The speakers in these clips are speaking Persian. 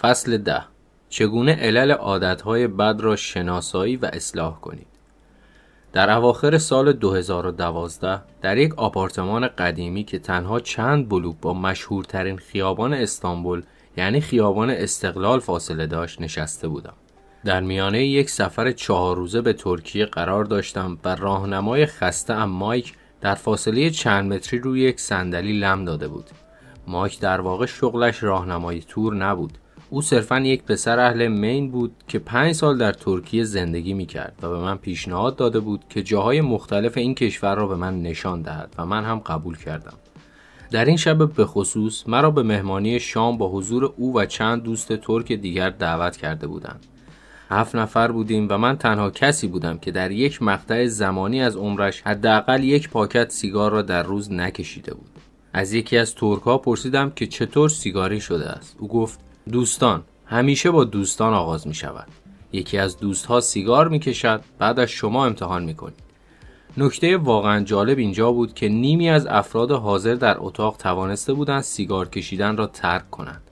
فصل ده چگونه علل عادتهای بد را شناسایی و اصلاح کنید در اواخر سال 2012 در یک آپارتمان قدیمی که تنها چند بلوک با مشهورترین خیابان استانبول یعنی خیابان استقلال فاصله داشت نشسته بودم. در میانه یک سفر چهار روزه به ترکیه قرار داشتم و راهنمای خسته ام مایک در فاصله چند متری روی یک صندلی لم داده بود. مایک در واقع شغلش راهنمای تور نبود او صرفا یک پسر اهل مین بود که پنج سال در ترکیه زندگی می کرد و به من پیشنهاد داده بود که جاهای مختلف این کشور را به من نشان دهد و من هم قبول کردم. در این شب به خصوص مرا به مهمانی شام با حضور او و چند دوست ترک دیگر دعوت کرده بودند. هفت نفر بودیم و من تنها کسی بودم که در یک مقطع زمانی از عمرش حداقل یک پاکت سیگار را در روز نکشیده بود. از یکی از ترک ها پرسیدم که چطور سیگاری شده است. او گفت دوستان همیشه با دوستان آغاز می شود. یکی از دوستها سیگار می کشد بعد از شما امتحان می کنید. نکته واقعا جالب اینجا بود که نیمی از افراد حاضر در اتاق توانسته بودند سیگار کشیدن را ترک کنند.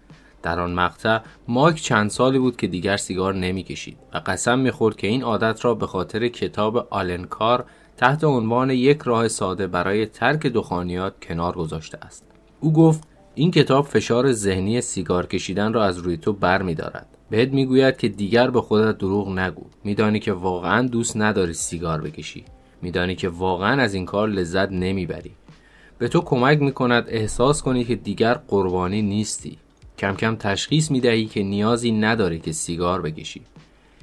در آن مقطع مایک چند سالی بود که دیگر سیگار نمی کشید و قسم می خورد که این عادت را به خاطر کتاب آلنکار تحت عنوان یک راه ساده برای ترک دخانیات کنار گذاشته است. او گفت این کتاب فشار ذهنی سیگار کشیدن را از روی تو بر می دارد. بهت می‌گوید که دیگر به خودت دروغ نگو. میدانی که واقعا دوست نداری سیگار بکشی. میدانی که واقعا از این کار لذت نمی‌بری. به تو کمک می کند احساس کنی که دیگر قربانی نیستی. کم کم تشخیص می دهی که نیازی نداری که سیگار بکشی.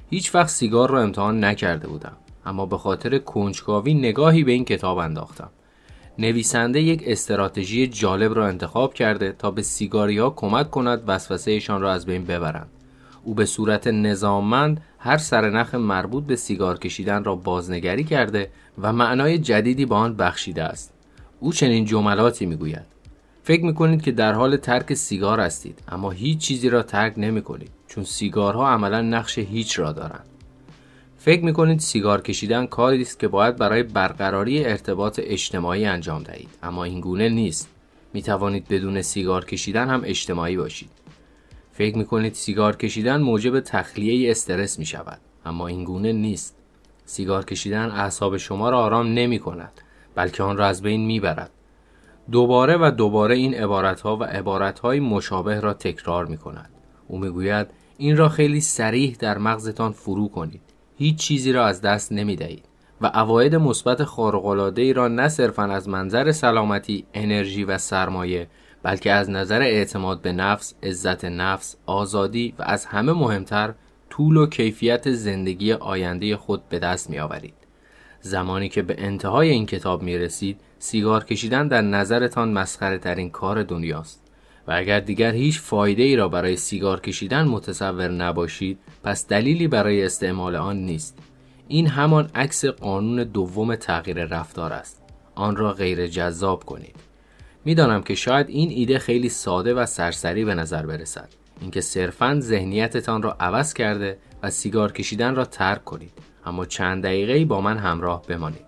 هیچ وقت سیگار را امتحان نکرده بودم. اما به خاطر کنجکاوی نگاهی به این کتاب انداختم. نویسنده یک استراتژی جالب را انتخاب کرده تا به سیگاری ها کمک کند وسوسهشان را از بین ببرند. او به صورت نظاممند هر سرنخ مربوط به سیگار کشیدن را بازنگری کرده و معنای جدیدی به آن بخشیده است. او چنین جملاتی می‌گوید: فکر می‌کنید که در حال ترک سیگار هستید اما هیچ چیزی را ترک نمی کنید چون سیگارها عملا نقش هیچ را دارند. فکر می‌کنید سیگار کشیدن کاری است که باید برای برقراری ارتباط اجتماعی انجام دهید. اما این گونه نیست. می توانید بدون سیگار کشیدن هم اجتماعی باشید. فکر می‌کنید سیگار کشیدن موجب تخلیه استرس می شود اما این گونه نیست. سیگار کشیدن اعصاب شما را آرام نمی کند بلکه آن را از بین می برد دوباره و دوباره این عبارت ها و عبارت های مشابه را تکرار می کند او می‌گوید این را خیلی سریح در مغزتان فرو کنید. هیچ چیزی را از دست نمی دهید و عواید مثبت خارق‌العاده ای را نه صرفا از منظر سلامتی، انرژی و سرمایه بلکه از نظر اعتماد به نفس، عزت نفس، آزادی و از همه مهمتر طول و کیفیت زندگی آینده خود به دست می آورید. زمانی که به انتهای این کتاب می رسید، سیگار کشیدن در نظرتان مسخره ترین کار دنیاست. و اگر دیگر هیچ فایده ای را برای سیگار کشیدن متصور نباشید پس دلیلی برای استعمال آن نیست. این همان عکس قانون دوم تغییر رفتار است. آن را غیر جذاب کنید. می‌دانم که شاید این ایده خیلی ساده و سرسری به نظر برسد. اینکه صرفا ذهنیتتان را عوض کرده و سیگار کشیدن را ترک کنید اما چند دقیقه با من همراه بمانید.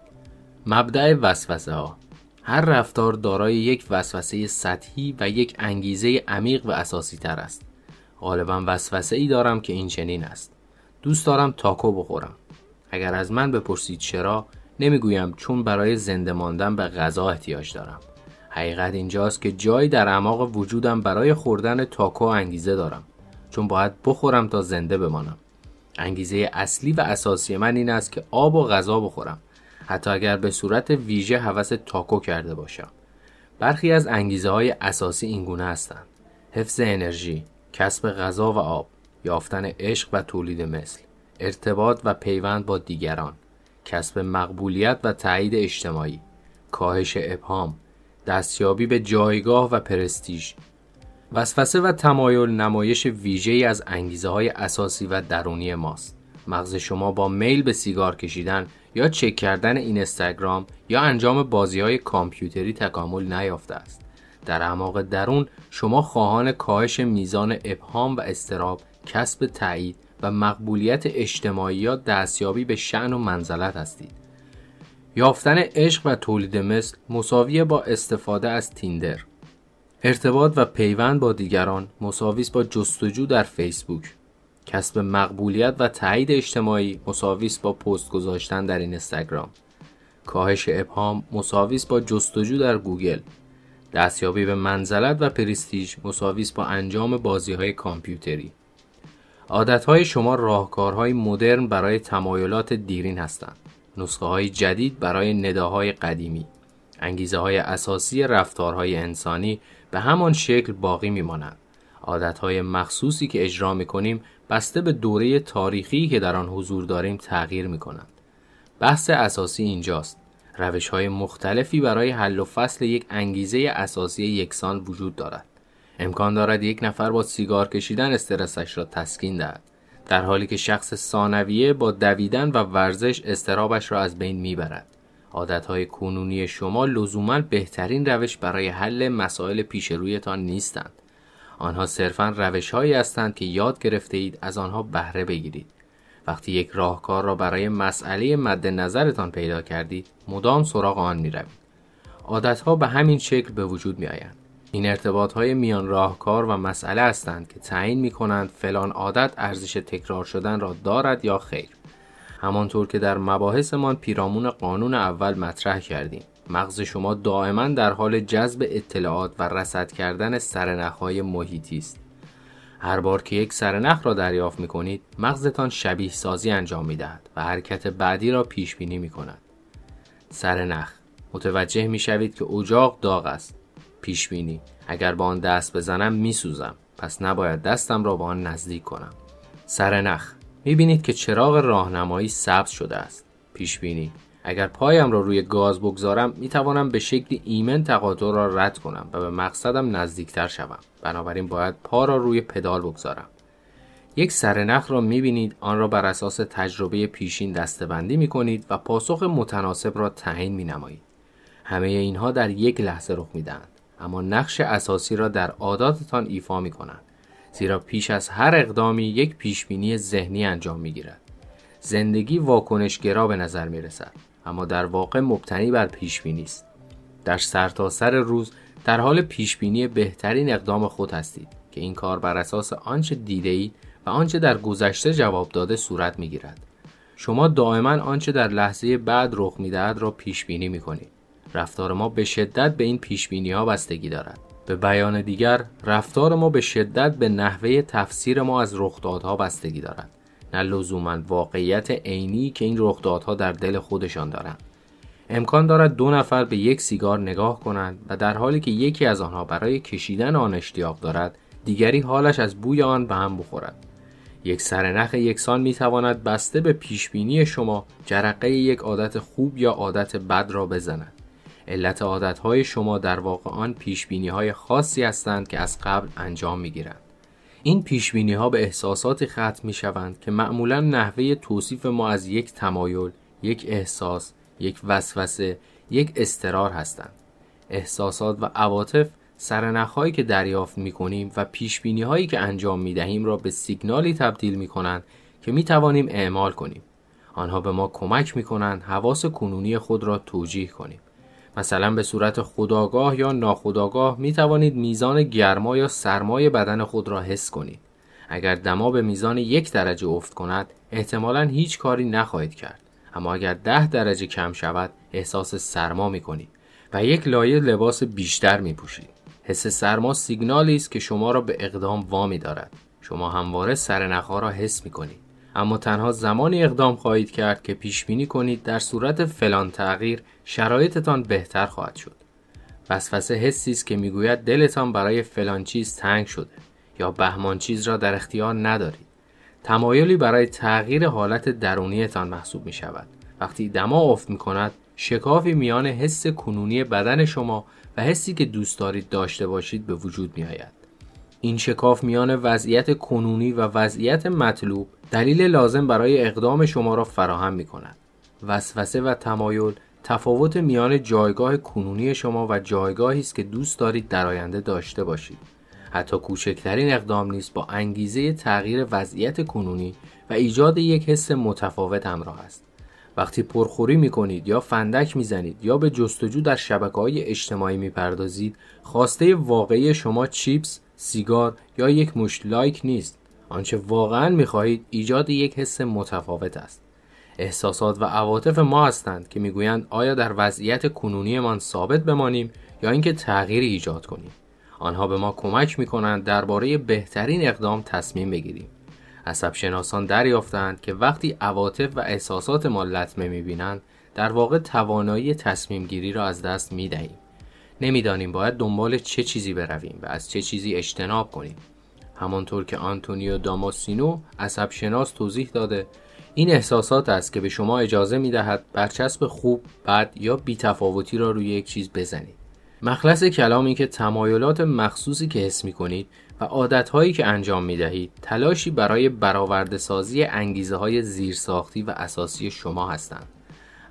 مبدع وسوسه ها هر رفتار دارای یک وسوسه سطحی و یک انگیزه عمیق و اساسی تر است. غالبا وسوسه ای دارم که این چنین است. دوست دارم تاکو بخورم. اگر از من بپرسید چرا نمی‌گویم چون برای زنده ماندن به غذا احتیاج دارم. حقیقت اینجاست که جایی در اعماق وجودم برای خوردن تاکو انگیزه دارم. چون باید بخورم تا زنده بمانم. انگیزه اصلی و اساسی من این است که آب و غذا بخورم. حتی اگر به صورت ویژه حوس تاکو کرده باشم. برخی از انگیزه های اساسی اینگونه هستند. حفظ انرژی کسب غذا و آب یافتن عشق و تولید مثل ارتباط و پیوند با دیگران کسب مقبولیت و تایید اجتماعی کاهش ابهام دستیابی به جایگاه و پرستیژ. وسوسه و تمایل نمایش ویژه‌ای از انگیزه های اساسی و درونی ماست. مغز شما با میل به سیگار کشیدن یا چک کردن اینستاگرام یا انجام بازی های کامپیوتری تکامل نیافته است. در اعماق درون شما خواهان کاهش میزان ابهام و استراب، کسب تایید و مقبولیت اجتماعی یا دستیابی به شعن و منزلت هستید. یافتن عشق و تولید مثل مساویه با استفاده از تیندر. ارتباط و پیوند با دیگران مساویس با جستجو در فیسبوک کسب مقبولیت و تایید اجتماعی مساویس با پست گذاشتن در اینستاگرام. کاهش ابهام مساویس با جستجو در گوگل. دستیابی به منزلت و پرستیژ مساویس با انجام بازی های کامپیوتری. های شما راهکارهای مدرن برای تمایلات دیرین هستند. نسخه های جدید برای نداهای قدیمی. انگیزه های اساسی رفتارهای انسانی به همان شکل باقی میمانند. های مخصوصی که اجرا می کنیم بسته به دوره تاریخی که در آن حضور داریم تغییر می کنند. بحث اساسی اینجاست. روش های مختلفی برای حل و فصل یک انگیزه اساسی یکسان وجود دارد. امکان دارد یک نفر با سیگار کشیدن استرسش را تسکین دهد. در حالی که شخص ثانویه با دویدن و ورزش استرابش را از بین می‌برد. عادتهای کنونی شما لزوما بهترین روش برای حل مسائل پیش رویتان نیستند. آنها صرفا روش هایی هستند که یاد گرفته اید از آنها بهره بگیرید. وقتی یک راهکار را برای مسئله مد نظرتان پیدا کردید مدام سراغ آن می روید. عادتها به همین شکل به وجود می آیند. این ارتباط های میان راهکار و مسئله هستند که تعیین می کنند فلان عادت ارزش تکرار شدن را دارد یا خیر. همانطور که در مباحثمان پیرامون قانون اول مطرح کردیم. مغز شما دائما در حال جذب اطلاعات و رصد کردن سرنخهای محیطی است. هر بار که یک سرنخ را دریافت می کنید مغزتان شبیه سازی انجام می دهد و حرکت بعدی را پیش بینی می کند. سرنخ متوجه می شوید که اجاق داغ است. پیش بینی اگر با آن دست بزنم می سوزم پس نباید دستم را با آن نزدیک کنم. سرنخ می بینید که چراغ راهنمایی سبز شده است. پیش بینی اگر پایم را روی گاز بگذارم می توانم به شکل ایمن تقاطع را رد کنم و به مقصدم نزدیکتر شوم. بنابراین باید پا را روی پدال بگذارم. یک سرنخ را می بینید آن را بر اساس تجربه پیشین دستبندی می کنید و پاسخ متناسب را تعیین می نمایید همه اینها در یک لحظه رخ می دهند اما نقش اساسی را در عاداتتان ایفا می کنند زیرا پیش از هر اقدامی یک پیشبینی ذهنی انجام می گیرد زندگی واکنشگرا به نظر می رسد اما در واقع مبتنی بر پیشبینی است در سرتاسر سر روز در حال پیشبینی بهترین اقدام خود هستید که این کار بر اساس آنچه دیده اید و آنچه در گذشته جواب داده صورت می گیرد. شما دائما آنچه در لحظه بعد رخ می‌دهد را پیش بینی می کنید. رفتار ما به شدت به این پیش بینی ها بستگی دارد. به بیان دیگر رفتار ما به شدت به نحوه تفسیر ما از رخدادها بستگی دارد. نه لزوما واقعیت عینی که این رخدادها در دل خودشان دارند. امکان دارد دو نفر به یک سیگار نگاه کنند و در حالی که یکی از آنها برای کشیدن آن اشتیاق دارد دیگری حالش از بوی آن به هم بخورد. یک سرنخ یکسان می تواند بسته به پیشبینی شما جرقه یک عادت خوب یا عادت بد را بزند. علت عادتهای شما در واقع آن پیشبینی های خاصی هستند که از قبل انجام می گیرند. این پیشبینی ها به احساساتی ختم می شوند که معمولا نحوه توصیف ما از یک تمایل، یک احساس، یک وسوسه، یک استرار هستند. احساسات و عواطف سرنخهایی که دریافت می کنیم و پیشبینی هایی که انجام می دهیم را به سیگنالی تبدیل می کنند که می توانیم اعمال کنیم. آنها به ما کمک می کنند حواس کنونی خود را توجیه کنیم. مثلا به صورت خداگاه یا ناخداگاه می توانید میزان گرما یا سرمای بدن خود را حس کنید. اگر دما به میزان یک درجه افت کند احتمالا هیچ کاری نخواهید کرد. اما اگر ده درجه کم شود احساس سرما می کنید و یک لایه لباس بیشتر می پوشید. حس سرما سیگنالی است که شما را به اقدام وامی دارد. شما همواره سرنخها را حس می کنید. اما تنها زمانی اقدام خواهید کرد که پیش بینی کنید در صورت فلان تغییر شرایطتان بهتر خواهد شد. وسوسه حسی است که می‌گوید دلتان برای فلان چیز تنگ شده یا بهمان چیز را در اختیار ندارید. تمایلی برای تغییر حالت درونیتان محسوب می شود. وقتی دما افت می کند شکافی میان حس کنونی بدن شما و حسی که دوست دارید داشته باشید به وجود می آید. این شکاف میان وضعیت کنونی و وضعیت مطلوب دلیل لازم برای اقدام شما را فراهم می کند. وسوسه و تمایل تفاوت میان جایگاه کنونی شما و جایگاهی است که دوست دارید در آینده داشته باشید. حتی کوچکترین اقدام نیست با انگیزه تغییر وضعیت کنونی و ایجاد یک حس متفاوت همراه است. وقتی پرخوری می کنید یا فندک می زنید یا به جستجو در شبکه های اجتماعی می پردازید خواسته واقعی شما چیپس، سیگار یا یک مش لایک نیست. آنچه واقعا می خواهید ایجاد یک حس متفاوت است. احساسات و عواطف ما هستند که می‌گویند آیا در وضعیت کنونیمان ثابت بمانیم یا اینکه تغییری ایجاد کنیم. آنها به ما کمک می کنند درباره بهترین اقدام تصمیم بگیریم. عصب شناسان دریافتند که وقتی عواطف و احساسات ما لطمه می‌بینند در واقع توانایی تصمیم گیری را از دست می دهیم. نمی‌دانیم باید دنبال چه چیزی برویم و از چه چیزی اجتناب کنیم. همانطور که آنتونیو داماسینو عصب شناس توضیح داده این احساسات است که به شما اجازه می دهد برچسب خوب، بد یا بیتفاوتی را روی یک چیز بزنید. مخلص کلامی که تمایلات مخصوصی که حس می کنید و عادتهایی که انجام می دهید تلاشی برای برآورده سازی انگیزه های زیرساختی و اساسی شما هستند.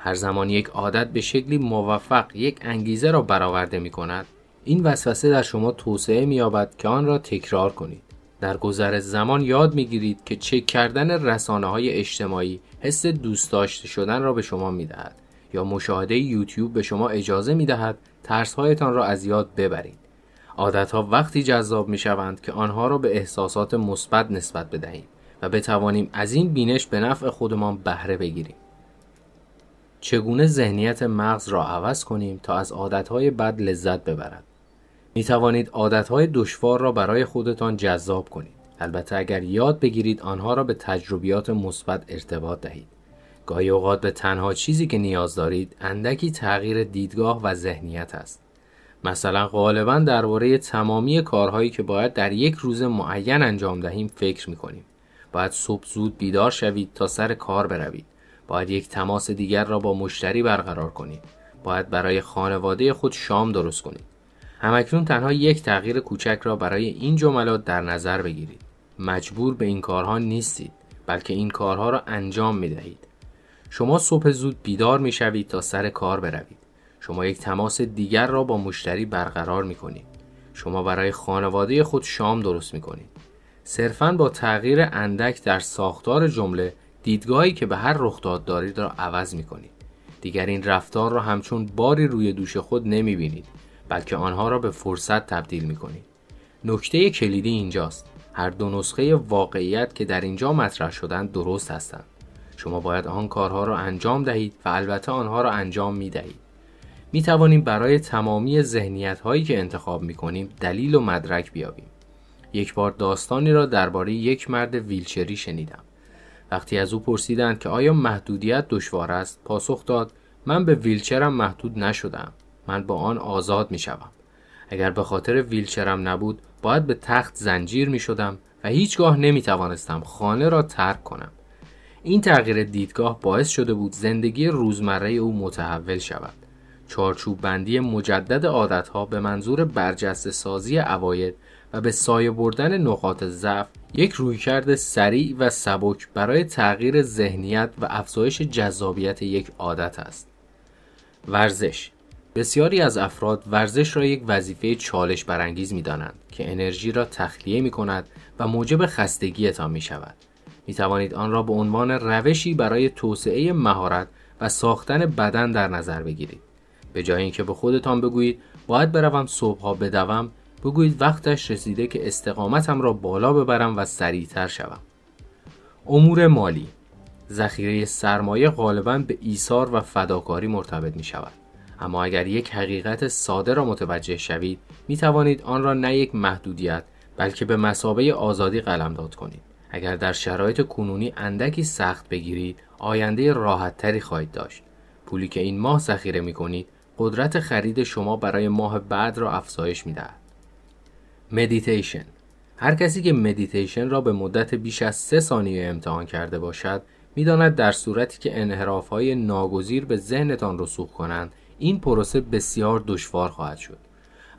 هر زمان یک عادت به شکلی موفق یک انگیزه را برآورده می کند این وسوسه در شما توسعه می یابد که آن را تکرار کنید. در گذر زمان یاد می گیرید که چک کردن رسانه های اجتماعی حس دوست داشته شدن را به شما می دهد یا مشاهده یوتیوب به شما اجازه می دهد ترسهایتان را از یاد ببرید. عادتها وقتی جذاب می شوند که آنها را به احساسات مثبت نسبت بدهیم و بتوانیم از این بینش به نفع خودمان بهره بگیریم. چگونه ذهنیت مغز را عوض کنیم تا از عادتهای بد لذت ببرد؟ می توانید عادتهای دشوار را برای خودتان جذاب کنید. البته اگر یاد بگیرید آنها را به تجربیات مثبت ارتباط دهید. گاهی اوقات به تنها چیزی که نیاز دارید اندکی تغییر دیدگاه و ذهنیت است. مثلا غالبا درباره تمامی کارهایی که باید در یک روز معین انجام دهیم فکر می کنیم. باید صبح زود بیدار شوید تا سر کار بروید. باید یک تماس دیگر را با مشتری برقرار کنید. باید برای خانواده خود شام درست کنید. همکنون تنها یک تغییر کوچک را برای این جملات در نظر بگیرید. مجبور به این کارها نیستید بلکه این کارها را انجام می دهید. شما صبح زود بیدار می شوید تا سر کار بروید. شما یک تماس دیگر را با مشتری برقرار می کنید. شما برای خانواده خود شام درست می کنید. صرفا با تغییر اندک در ساختار جمله دیدگاهی که به هر رخداد دارید را عوض می کنید. دیگر این رفتار را همچون باری روی دوش خود نمی بینید بلکه آنها را به فرصت تبدیل می کنید. نکته کلیدی اینجاست. هر دو نسخه واقعیت که در اینجا مطرح شدن درست هستند. شما باید آن کارها را انجام دهید و البته آنها را انجام می دهید. می توانیم برای تمامی ذهنیت هایی که انتخاب می کنیم دلیل و مدرک بیابیم. یک بار داستانی را درباره یک مرد ویلچری شنیدم. وقتی از او پرسیدند که آیا محدودیت دشوار است، پاسخ داد من به ویلچرم محدود نشدم. من با آن آزاد می شوم. اگر به خاطر ویلچرم نبود، باید به تخت زنجیر می شدم و هیچگاه نمی توانستم خانه را ترک کنم. این تغییر دیدگاه باعث شده بود زندگی روزمره او متحول شود. چارچوب بندی مجدد عادتها به منظور برجسته سازی عواید و به سایه بردن نقاط ضعف یک رویکرد سریع و سبک برای تغییر ذهنیت و افزایش جذابیت یک عادت است. ورزش بسیاری از افراد ورزش را یک وظیفه چالش برانگیز می دانند که انرژی را تخلیه می کند و موجب خستگیتان می شود. می توانید آن را به عنوان روشی برای توسعه مهارت و ساختن بدن در نظر بگیرید. به جای اینکه به خودتان بگویید باید بروم صبحها بدوم بگویید وقتش رسیده که استقامتم را بالا ببرم و سریعتر شوم. امور مالی ذخیره سرمایه غالبا به ایثار و فداکاری مرتبط می شود. اما اگر یک حقیقت ساده را متوجه شوید می توانید آن را نه یک محدودیت بلکه به مسابه آزادی قلمداد کنید. اگر در شرایط کنونی اندکی سخت بگیرید آینده راحت تری خواهید داشت. پولی که این ماه ذخیره می کنید قدرت خرید شما برای ماه بعد را افزایش می دهد. مدیتیشن هر کسی که مدیتیشن را به مدت بیش از سه ثانیه امتحان کرده باشد می‌داند در صورتی که انحراف های ناگزیر به ذهنتان رسوخ کنند این پروسه بسیار دشوار خواهد شد.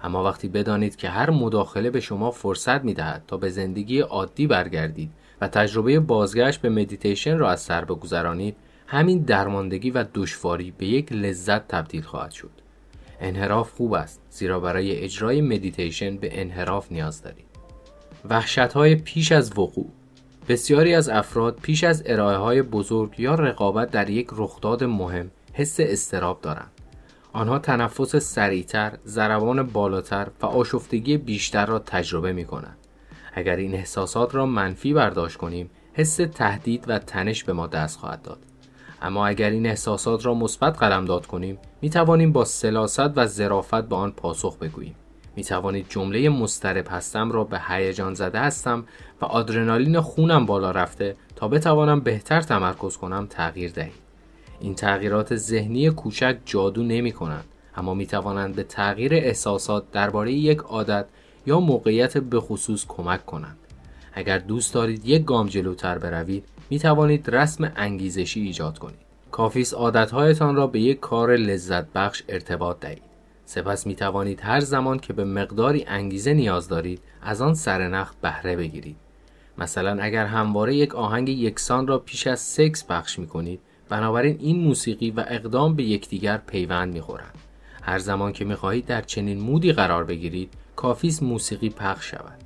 اما وقتی بدانید که هر مداخله به شما فرصت می دهد تا به زندگی عادی برگردید و تجربه بازگشت به مدیتیشن را از سر بگذرانید همین درماندگی و دشواری به یک لذت تبدیل خواهد شد. انحراف خوب است زیرا برای اجرای مدیتیشن به انحراف نیاز دارید وحشت های پیش از وقوع بسیاری از افراد پیش از ارائه های بزرگ یا رقابت در یک رخداد مهم حس اضطراب دارند. آنها تنفس سریعتر، ضربان بالاتر و آشفتگی بیشتر را تجربه می کنند. اگر این احساسات را منفی برداشت کنیم، حس تهدید و تنش به ما دست خواهد داد. اما اگر این احساسات را مثبت قلمداد کنیم، می توانیم با سلاست و ظرافت به آن پاسخ بگوییم. می توانید جمله مسترب هستم را به هیجان زده هستم و آدرنالین خونم بالا رفته تا بتوانم بهتر تمرکز کنم تغییر دهید. این تغییرات ذهنی کوچک جادو نمی کنند اما می توانند به تغییر احساسات درباره یک عادت یا موقعیت به خصوص کمک کنند. اگر دوست دارید یک گام جلوتر بروید می توانید رسم انگیزشی ایجاد کنید. کافیست عادتهایتان را به یک کار لذت بخش ارتباط دهید. سپس می توانید هر زمان که به مقداری انگیزه نیاز دارید از آن سرنخ بهره بگیرید. مثلا اگر همواره یک آهنگ یکسان را پیش از سکس پخش می کنید بنابراین این موسیقی و اقدام به یکدیگر پیوند می‌خورند هر زمان که می‌خواهید در چنین mood ی قرار بگیرید کافیست موسیقی پخش شود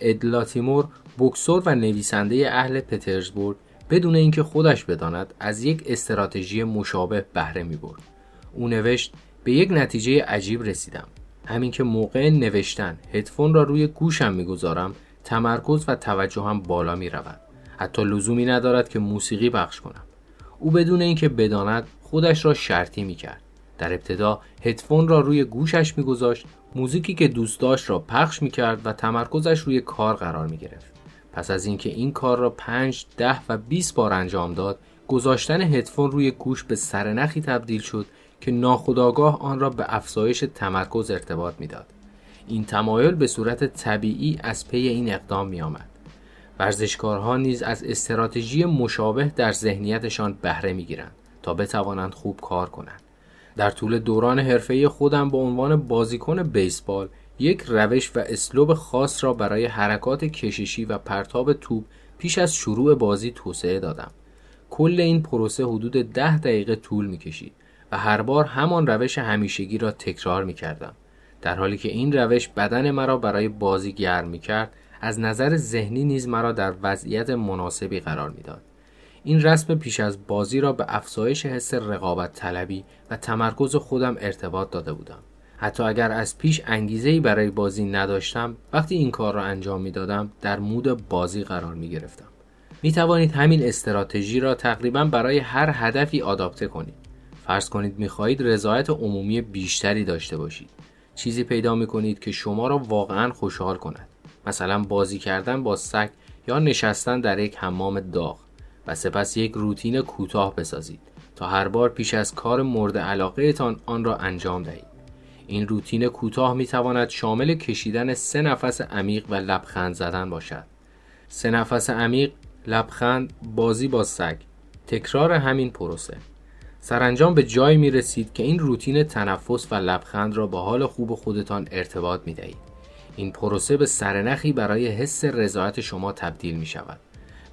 اد لاتیمور بوکسور و نویسنده اهل پترزبورگ بدون اینکه خودش بداند از یک استراتژی مشابه بهره می‌برد او نوشت به یک نتیجه عجیب رسیدم همین که موقع نوشتن هدفون را روی گوشم می‌گذارم تمرکز و توجهم بالا می رود. حتی لزومی ندارد که موسیقی پخش کنم. او بدون اینکه بداند خودش را شرطی می کرد. در ابتدا هدفون را روی گوشش میگذاشت موزیکی که دوست داشت را پخش می کرد و تمرکزش روی کار قرار می گرفت. پس از اینکه این کار را 5, 10 و 20 بار انجام داد گذاشتن هدفون روی گوش به سرنخی تبدیل شد که ناخودآگاه آن را به افزایش تمرکز ارتباط می‌داد. این تمایل به صورت طبیعی از پی این اقدام می آمد. ورزشکارها نیز از استراتژی مشابه در ذهنیتشان بهره می‌گیرند تا بتوانند خوب کار کنند در طول دوران حرفه خودم به عنوان بازیکن بیسبال یک روش و اسلوب خاص را برای حرکات کششی و پرتاب توپ پیش از شروع بازی توسعه دادم. کل این پروسه حدود ده دقیقه طول می کشید و هر بار همان روش همیشگی را تکرار می کردم. در حالی که این روش بدن مرا برای بازی گرم می کرد از نظر ذهنی نیز مرا در وضعیت مناسبی قرار می‌داد. این رسم پیش از بازی را به افزایش حس رقابت طلبی و تمرکز خودم ارتباط داده بودم. حتی اگر از پیش انگیزه برای بازی نداشتم وقتی این کار را انجام می دادم در مود بازی قرار می گرفتم می توانید همین استراتژی را تقریبا برای هر هدفی آداپته کنید. فرض کنید می خواهید رضایت عمومی بیشتری داشته باشید. چیزی پیدا می کنید که شما را واقعا خوشحال کند. مثلا بازی کردن با سگ یا نشستن در یک حمام داغ و سپس یک روتین کوتاه بسازید تا هر بار پیش از کار مورد علاقه تان آن را انجام دهید. این روتین کوتاه می تواند شامل کشیدن سه نفس عمیق و لبخند زدن باشد سه نفس عمیق لبخند بازی با سگ تکرار همین پروسه سرانجام به جایی می رسید که این روتین تنفس و لبخند را با حال خوب خودتان ارتباط می دهید این پروسه به سرنخی برای حس رضایت شما تبدیل می شود.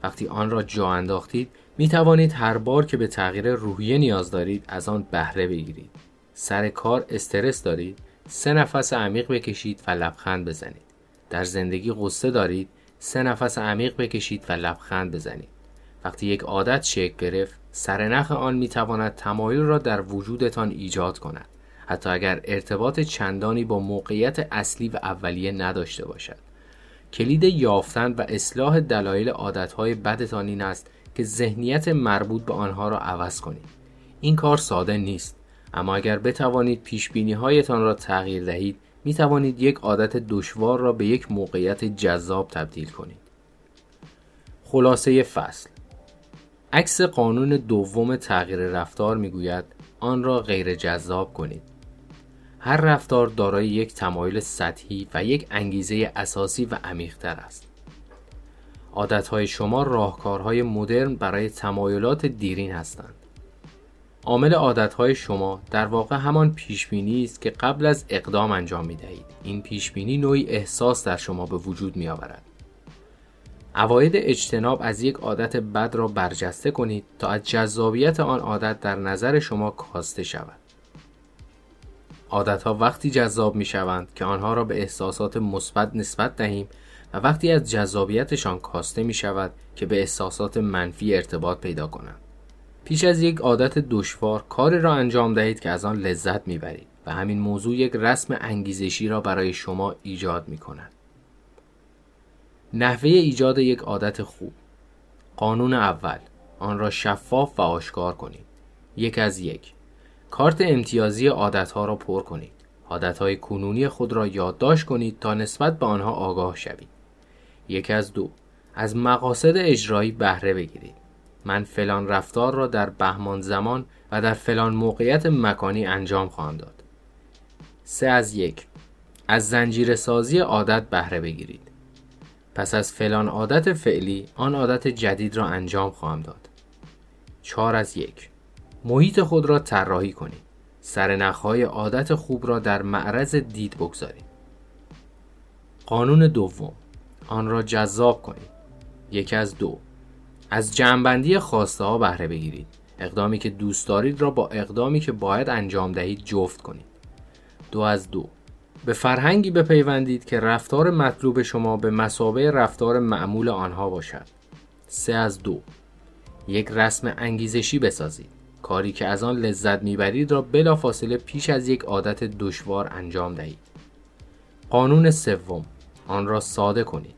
وقتی آن را جا انداختید می توانید هر بار که به تغییر روحیه نیاز دارید از آن بهره بگیرید. سر کار استرس دارید سه نفس عمیق بکشید و لبخند بزنید. در زندگی قصه دارید سه نفس عمیق بکشید و لبخند بزنید. وقتی یک عادت شکل گرفت سرنخ آن می تواند تمایل را در وجودتان ایجاد کند. حتی اگر ارتباط چندانی با موقعیت اصلی و اولیه نداشته باشد کلید یافتن و اصلاح دلایل عادتهای بدتان این است که ذهنیت مربوط به آنها را عوض کنید این کار ساده نیست اما اگر بتوانید پیش هایتان را تغییر دهید می توانید یک عادت دشوار را به یک موقعیت جذاب تبدیل کنید خلاصه فصل عکس قانون دوم تغییر رفتار می‌گوید آن را غیر جذاب کنید هر رفتار دارای یک تمایل سطحی و یک انگیزه اساسی و عمیقتر است. عادتهای شما راهکارهای مدرن برای تمایلات دیرین هستند. عامل عادتهای شما در واقع همان پیشبینی است که قبل از اقدام انجام می دهید. این پیشبینی نوعی احساس در شما به وجود می آورد. اواید اجتناب از یک عادت بد را برجسته کنید تا از جذابیت آن عادت در نظر شما کاسته شود. عادتها وقتی جذاب می شوند که آنها را به احساسات مثبت نسبت دهیم و وقتی از جذابیتشان کاسته می شود که به احساسات منفی ارتباط پیدا کنند. پیش از یک عادت دشوار کاری را انجام دهید که از آن لذت می‌برید و همین موضوع یک رسم انگیزشی را برای شما ایجاد می کند. نحوه ایجاد یک عادت خوب. قانون اول آن را شفاف و آشکار کنید. یک از یک. کارت امتیازی عادتها را پر کنید. عادتهای کنونی خود را یادداشت کنید تا نسبت به آنها آگاه شوید. یک از دو. از مقاصد اجرایی بهره بگیرید. من فلان رفتار را در بهمان زمان و در فلان موقعیت مکانی انجام خواهم داد. سه از یک از زنجیره سازی عادت بهره بگیرید. پس از فلان عادت فعلی آن عادت جدید را انجام خواهم داد. چهار از یک محیط خود را طراحی کنید. سرنخهای عادت خوب را در معرض دید بگذارید. قانون دوم آن را جذاب کنید. یک از دو از جمعبندی خواسته ها بهره بگیرید. اقدامی که دوست دارید را با اقدامی که باید انجام دهید جفت کنید. دو از دو. به فرهنگی بپیوندید که رفتار مطلوب شما به مسابه رفتار معمول آنها باشد. سه از دو. یک رسم انگیزشی بسازید. کاری که از آن لذت می‌برید را بلافاصله پیش از یک عادت دشوار انجام دهید. قانون سوم. آن را ساده کنید.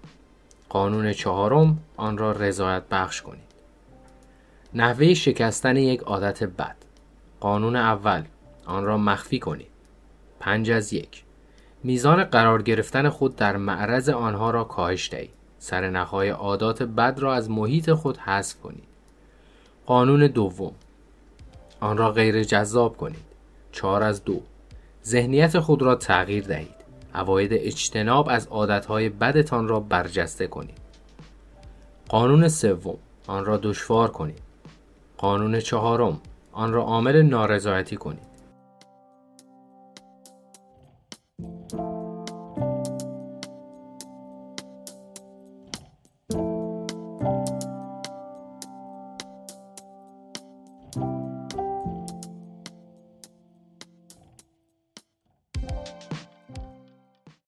قانون چهارم آن را رضایت بخش کنید. نحوه شکستن یک عادت بد. قانون اول آن را مخفی کنید. پنج از یک. میزان قرار گرفتن خود در معرض آنها را کاهش دهید. سرنخهای عادات بد را از محیط خود حذف کنید. قانون دوم. آن را غیر جذاب کنید. چهار از دو. ذهنیت خود را تغییر دهید. اواید اجتناب از عادتهای بدتان را برجسته کنید. قانون سوم آن را دشوار کنید. قانون چهارم آن را عامل نارضایتی کنید.